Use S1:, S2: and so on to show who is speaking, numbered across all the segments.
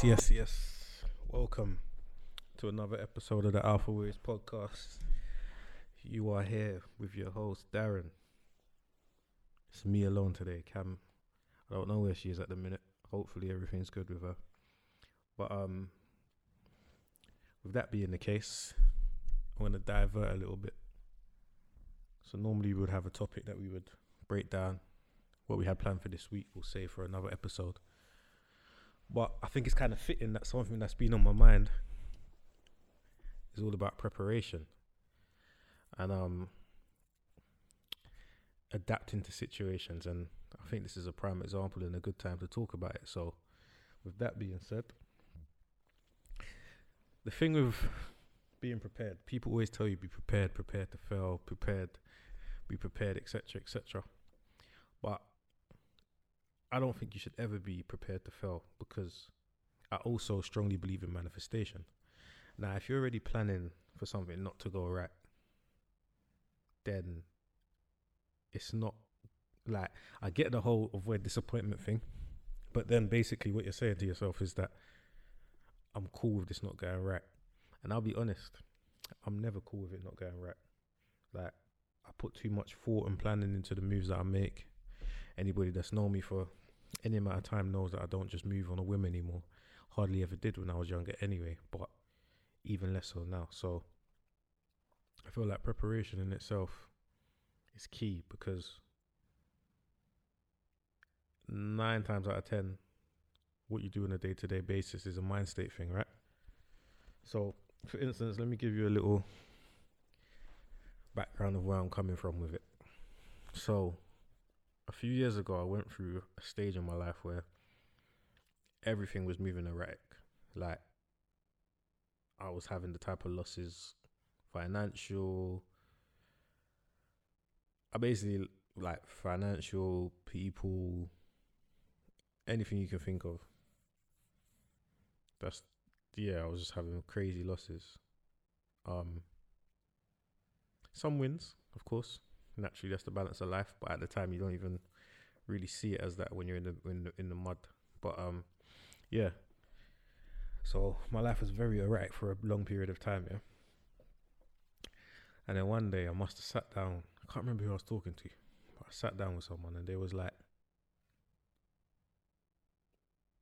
S1: Yes, yes, yes. Welcome to another episode of the Alpha Waves podcast. You are here with your host, Darren. It's me alone today, Cam. I don't know where she is at the minute. Hopefully everything's good with her. But um with that being the case, I'm gonna divert a little bit. So normally we would have a topic that we would break down. What we had planned for this week, we'll save for another episode. But I think it's kind of fitting that something that's been on my mind is all about preparation and um adapting to situations and I think this is a prime example and a good time to talk about it. So with that being said, the thing with being prepared, people always tell you be prepared, prepared to fail, prepared, be prepared, etc., etc. I don't think you should ever be prepared to fail because I also strongly believe in manifestation. Now, if you're already planning for something not to go right, then it's not like I get the whole avoid disappointment thing, but then basically what you're saying to yourself is that I'm cool with this not going right. And I'll be honest, I'm never cool with it not going right. Like I put too much thought and planning into the moves that I make. Anybody that's known me for any amount of time knows that I don't just move on a whim anymore. Hardly ever did when I was younger anyway, but even less so now. So I feel like preparation in itself is key because nine times out of ten, what you do on a day to day basis is a mind state thing, right? So, for instance, let me give you a little background of where I'm coming from with it. So, a few years ago, I went through a stage in my life where everything was moving erratic. Like, I was having the type of losses, financial. I basically like financial, people, anything you can think of. That's yeah, I was just having crazy losses. Um, some wins, of course. Naturally, that's the balance of life. But at the time, you don't even really see it as that when you're in the in the, in the mud. But um, yeah. So my life was very erratic for a long period of time. Yeah. And then one day, I must have sat down. I can't remember who I was talking to. But I sat down with someone, and they was like,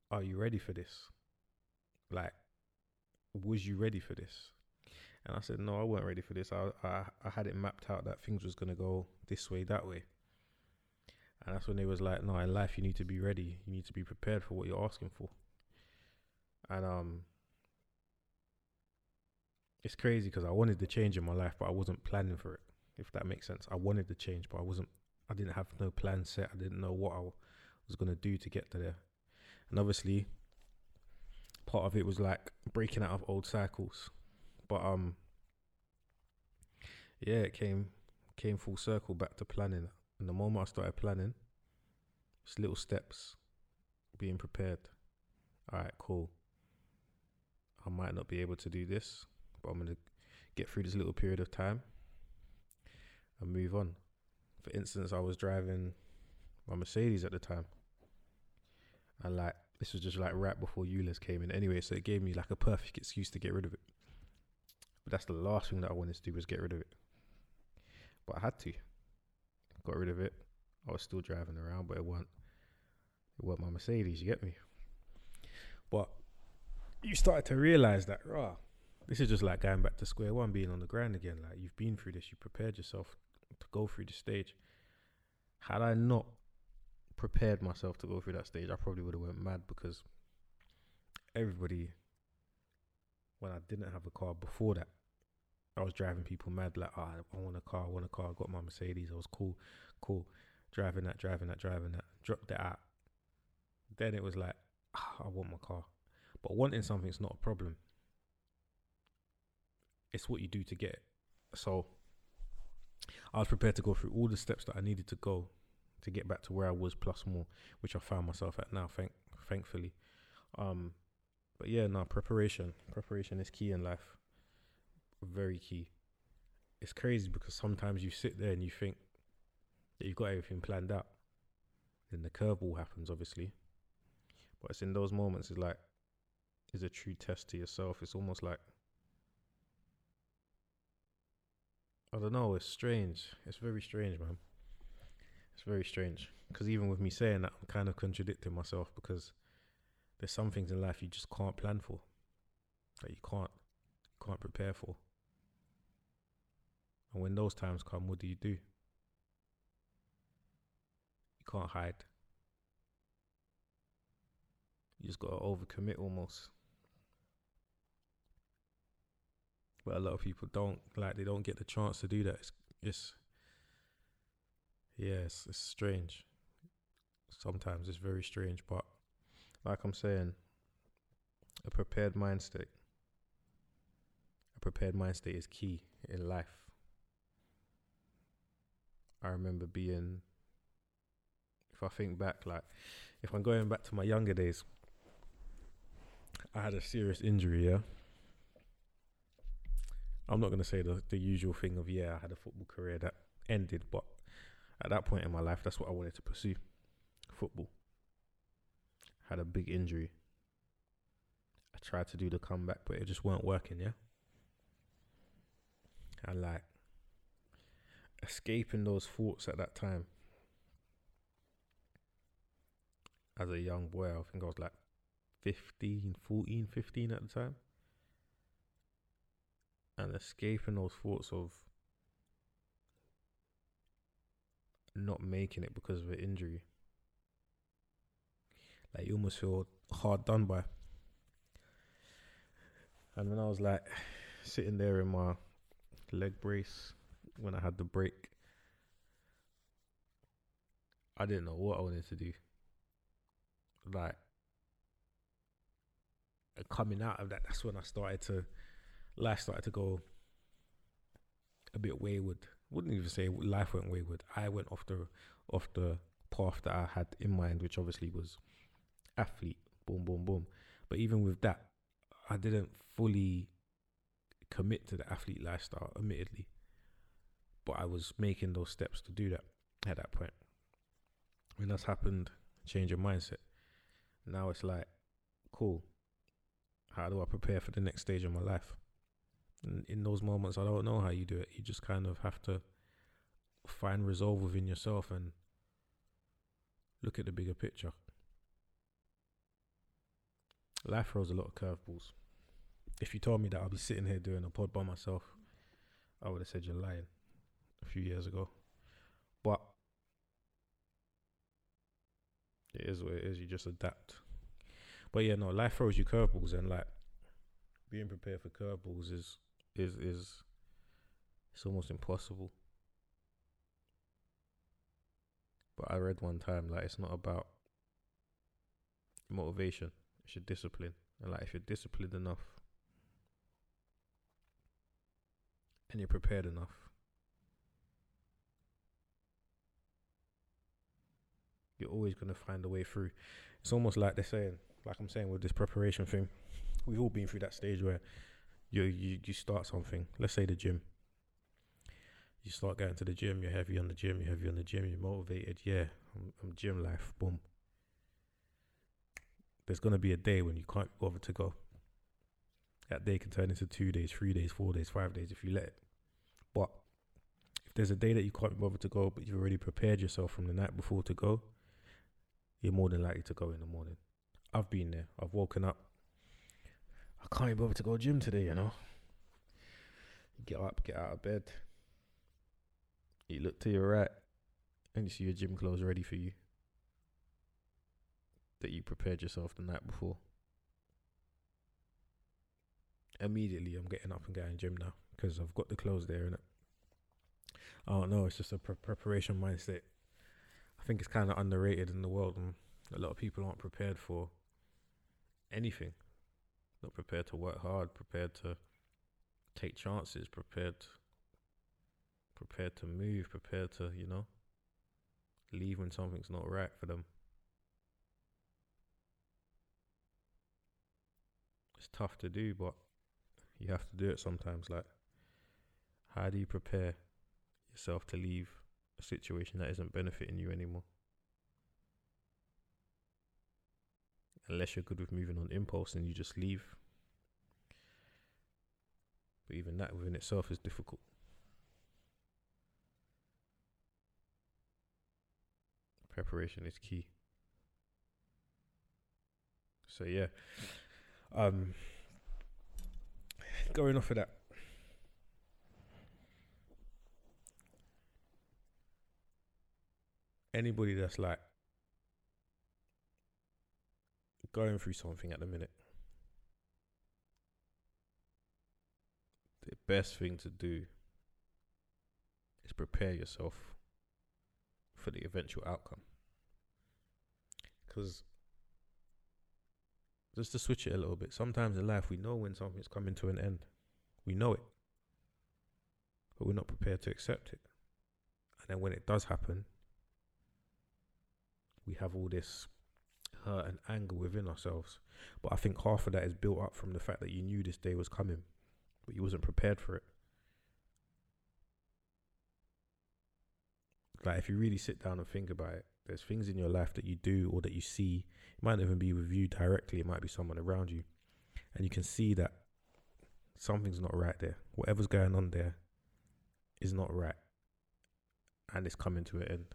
S1: "Are you ready for this?" Like, was you ready for this? And I said, no, I weren't ready for this. I, I, I had it mapped out that things was gonna go this way, that way. And that's when they was like, no, in life you need to be ready. You need to be prepared for what you're asking for. And um, it's crazy because I wanted the change in my life, but I wasn't planning for it. If that makes sense, I wanted the change, but I wasn't. I didn't have no plan set. I didn't know what I was gonna do to get to there. And obviously, part of it was like breaking out of old cycles. But um yeah, it came came full circle back to planning. And the moment I started planning, just little steps, being prepared. All right, cool. I might not be able to do this, but I'm gonna get through this little period of time and move on. For instance, I was driving my Mercedes at the time, and like this was just like right before ULEZ came in anyway, so it gave me like a perfect excuse to get rid of it. But that's the last thing that I wanted to do was get rid of it. But I had to. Got rid of it. I was still driving around, but it wasn't it wasn't my Mercedes, you get me? But you started to realise that, rah, this is just like going back to square one, being on the ground again. Like you've been through this, you prepared yourself to go through the stage. Had I not prepared myself to go through that stage, I probably would have went mad because everybody, when I didn't have a car before that, I was driving people mad like, oh, I want a car, I want a car. I got my Mercedes. I was cool, cool, driving that, driving that, driving that. Dropped it out. Then it was like, oh, I want my car. But wanting something's not a problem. It's what you do to get it. So I was prepared to go through all the steps that I needed to go to get back to where I was plus more, which I found myself at now, thank thankfully. Um but yeah, no, preparation. Preparation is key in life. Very key. It's crazy because sometimes you sit there and you think that you've got everything planned out. Then the curveball happens obviously. But it's in those moments it's like is a true test to yourself. It's almost like I don't know. It's strange. It's very strange, man. It's very strange because even with me saying that, I'm kind of contradicting myself because there's some things in life you just can't plan for, that you can't can't prepare for. And when those times come, what do you do? You can't hide. You just gotta overcommit almost. But a lot of people don't like they don't get the chance to do that. It's, it's yeah, it's, it's strange. Sometimes it's very strange, but like I'm saying, a prepared mind state. Prepared mind state is key in life. I remember being, if I think back, like, if I'm going back to my younger days, I had a serious injury, yeah. I'm not going to say the, the usual thing of, yeah, I had a football career that ended, but at that point in my life, that's what I wanted to pursue football. Had a big injury. I tried to do the comeback, but it just weren't working, yeah. And like escaping those thoughts at that time. As a young boy, I think I was like 15, 14, 15 at the time. And escaping those thoughts of not making it because of an injury. Like you almost feel hard done by. And when I was like sitting there in my leg brace when I had the break, I didn't know what I wanted to do. Like coming out of that, that's when I started to life started to go a bit wayward. Wouldn't even say life went wayward. I went off the off the path that I had in mind, which obviously was athlete. Boom, boom, boom. But even with that, I didn't fully commit to the athlete lifestyle, admittedly. But I was making those steps to do that at that point. When that's happened, change your mindset. Now it's like, cool. How do I prepare for the next stage of my life? And in those moments, I don't know how you do it. You just kind of have to find resolve within yourself and look at the bigger picture. Life throws a lot of curveballs. If you told me that I'll be sitting here doing a pod by myself, I would have said you're lying a few years ago. But it is what it is. You just adapt. But yeah, no, life throws you curveballs, and like being prepared for curveballs is is is it's almost impossible. But I read one time like it's not about motivation, it's your discipline. And like if you're disciplined enough and you're prepared enough, you're always gonna find a way through. It's almost like they're saying, like I'm saying with this preparation thing, we've all been through that stage where you you you start something. Let's say the gym. You start going to the gym. You're heavy on the gym. You're heavy on the gym. You're motivated. Yeah, I'm, I'm gym life. Boom. There's gonna be a day when you can't bother to go. That day can turn into two days, three days, four days, five days if you let it. But if there's a day that you can't bother to go, but you've already prepared yourself from the night before to go, you're more than likely to go in the morning. I've been there. I've woken up I can't even bother to go to gym today, you know. get up, get out of bed. You look to your right and you see your gym clothes ready for you. That you prepared yourself the night before. Immediately, I'm getting up and going gym now because I've got the clothes there in it. I don't know. It's just a pre- preparation mindset. I think it's kind of underrated in the world, and a lot of people aren't prepared for anything not prepared to work hard, prepared to take chances, prepared prepared to move, prepared to, you know, leave when something's not right for them. It's tough to do, but you have to do it sometimes. Like, how do you prepare yourself to leave a situation that isn't benefiting you anymore? unless you're good with moving on impulse and you just leave. But even that within itself is difficult. Preparation is key. So yeah. Um going off of that. Anybody that's like going through something at the minute, the best thing to do is prepare yourself for the eventual outcome. Because just to switch it a little bit, sometimes in life we know when something's coming to an end. We know it. But we're not prepared to accept it. And then when it does happen, we have all this hurt and anger within ourselves. But I think half of that is built up from the fact that you knew this day was coming, but you wasn't prepared for it. Like if you really sit down and think about it, there's things in your life that you do or that you see. It might even be with you directly. It might be someone around you, and you can see that something's not right there. Whatever's going on there is not right, and it's coming to an end.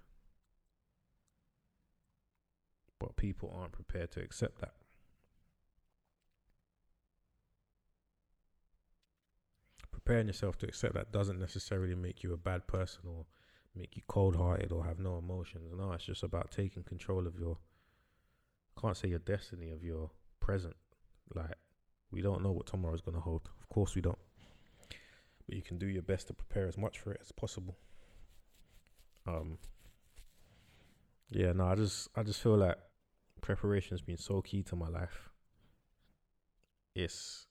S1: But people aren't prepared to accept that. Preparing yourself to accept that doesn't necessarily make you a bad person or make you cold hearted or have no emotions. No, it's just about taking control of your can't say your destiny of your present. Like we don't know what tomorrow's gonna hold. Of course we don't. But you can do your best to prepare as much for it as possible. Um Yeah, no, I just I just feel like preparation has been so key to my life. It's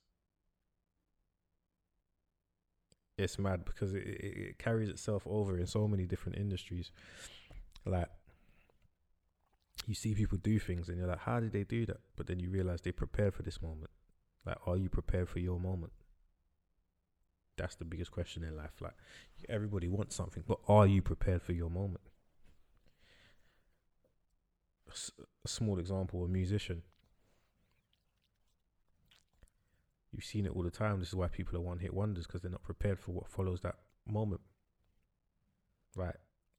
S1: it's mad because it, it, carries itself over in so many different industries. Like you see people do things and you're like, how did they do that? But then you realize they prepared for this moment. Like, are you prepared for your moment? That's the biggest question in life. Like, everybody wants something, but are you prepared for your moment? A small example: a musician. You've seen it all the time. This is why people are one-hit wonders because they're not prepared for what follows that moment. Right?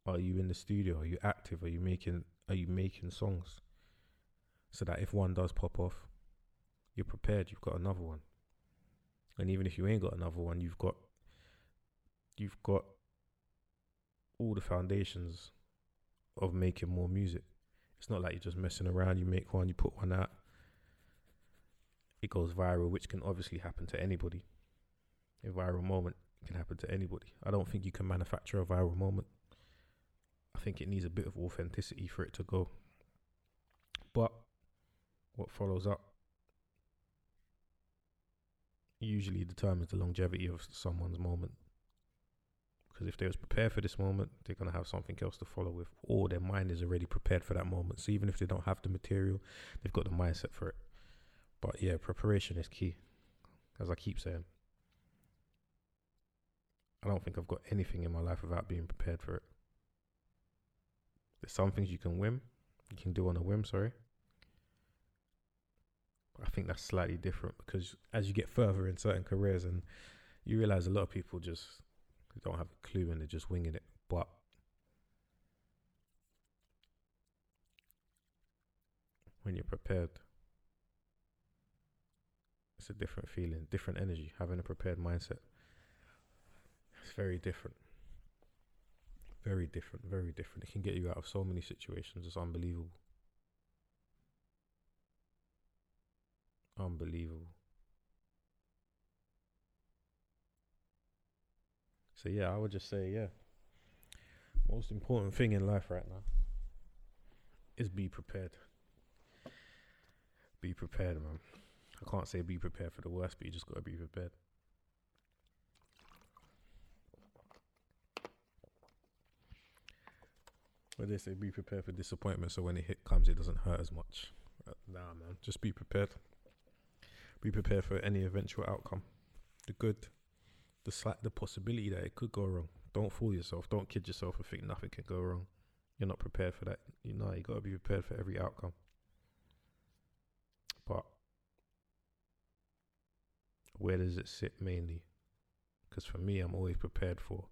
S1: Are you in the studio? Are you active? Are you making? Are you making songs? So that if one does pop off, you're prepared. You've got another one. And even if you ain't got another one, you've got you've got all the foundations of making more music. It's not like you're just messing around. You make one, you put one out, it goes viral, which can obviously happen to anybody. A viral moment can happen to anybody. I don't think you can manufacture a viral moment. I think it needs a bit of authenticity for it to go. But what follows up usually determines the longevity of someone's moment. Because if they was prepared for this moment, they're gonna have something else to follow with, or their mind is already prepared for that moment. So even if they don't have the material, they've got the mindset for it. But yeah, preparation is key, as I keep saying. I don't think I've got anything in my life without being prepared for it. There's some things you can whim, you can do on a whim. Sorry. I think that's slightly different because as you get further in certain careers and you realize a lot of people just don't have a clue and they're just winging it. But when you're prepared, it's a different feeling, different energy. Having a prepared mindset, it's very different. Very different, very different. It can get you out of so many situations. It's unbelievable. Unbelievable. So yeah, I would just say yeah. Most important thing in life right now is be prepared. Be prepared, man. I can't say be prepared for the worst, but you just gotta be prepared. But they say be prepared for disappointment, so when it hit comes, it doesn't hurt as much. Uh, nah, man, just be prepared. Be prepared for any eventual outcome, the good, the slight, the possibility that it could go wrong. Don't fool yourself. Don't kid yourself and think nothing can go wrong. You're not prepared for that. You know, you gotta be prepared for every outcome. Where does it sit mainly? Because for me, I'm always prepared for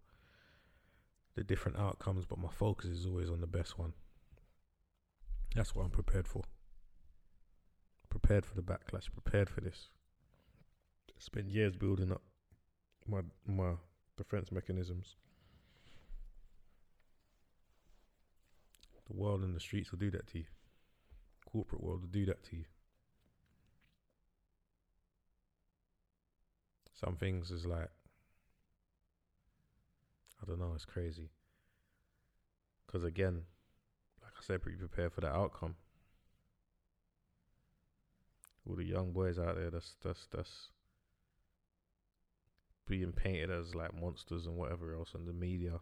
S1: the different outcomes, but my focus is always on the best one. That's what I'm prepared for. Prepared for the backlash, prepared for this. Spent years building up my my defense mechanisms. The world and the streets will do that to you. Corporate world will do that to you. Some things is like I don't know, it's crazy. Cause again, like I said, be prepared for the outcome. All the young boys out there that's that's that's being painted as like monsters and whatever else in the media.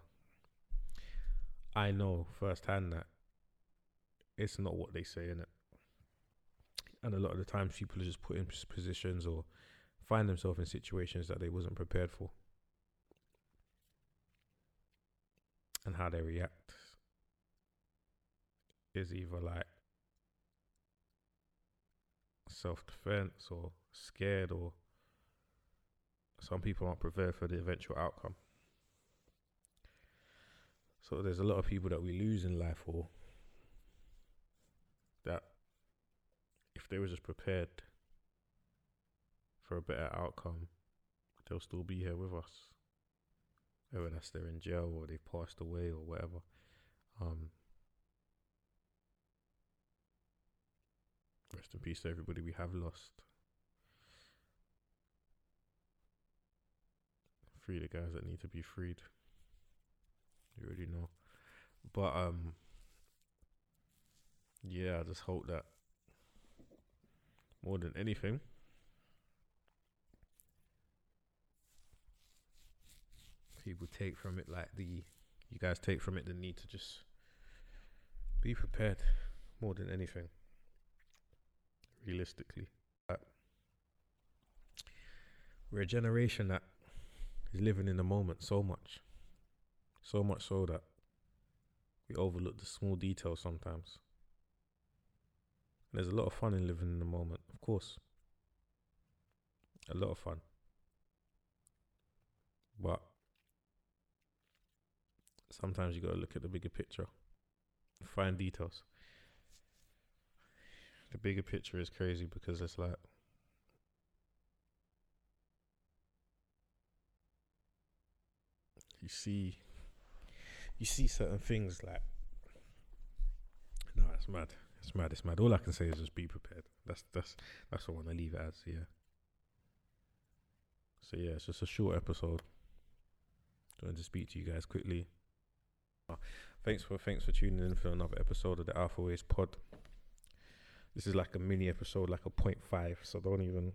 S1: I know firsthand that it's not what they say in it. And a lot of the times people are just put in positions or find themselves in situations that they wasn't prepared for. And how they react is either like self defense or scared or some people aren't prepared for the eventual outcome. So there's a lot of people that we lose in life or that if they were just prepared for a better outcome, they'll still be here with us. That's they're in jail or they've passed away or whatever. Um, rest in peace to everybody we have lost. free the guys that need to be freed. You already know. But um yeah, I just hope that more than anything people take from it like the you guys take from it the need to just be prepared more than anything realistically but we're a generation that is living in the moment so much. So much so that we overlook the small details sometimes. And there's a lot of fun in living in the moment, of course. A lot of fun. But sometimes you gotta look at the bigger picture. Find details. The bigger picture is crazy because it's like you see you see certain things like no, it's mad. It's mad. It's mad. All I can say is just be prepared. That's that's that's what I want to leave it as. Yeah. So yeah, it's just a short episode. Trying to speak to you guys quickly. Thanks for thanks for tuning in for another episode of the Alpha Waves Pod. This is like a mini episode, like a point five. So don't even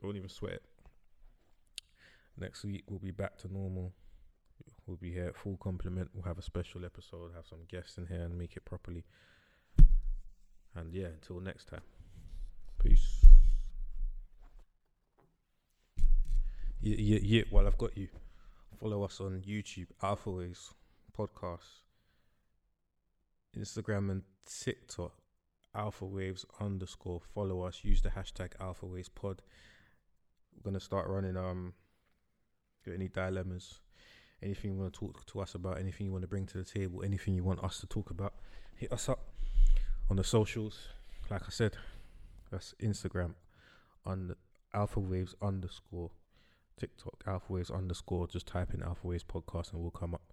S1: don't even sweat it. Next week we'll be back to normal. We'll be here at full complement. We'll have a special episode, have some guests in here, and make it properly. And yeah, until next time. Peace. Yeah, yeah, yeah. While I've got you, follow us on YouTube, Alpha Waves Podcast, Instagram, and TikTok, Alpha Waves underscore. Follow us. Use the hashtag Alpha Waves Pod. We're gonna start running. Um, got any dilemmas? anything you want to talk to us about, anything you want to bring to the table, anything you want us to talk about, hit us up on the socials. Like I said, that's Instagram on Alpha Waves underscore TikTok Alpha Waves underscore. Just type in Alpha Waves podcast and we'll come up.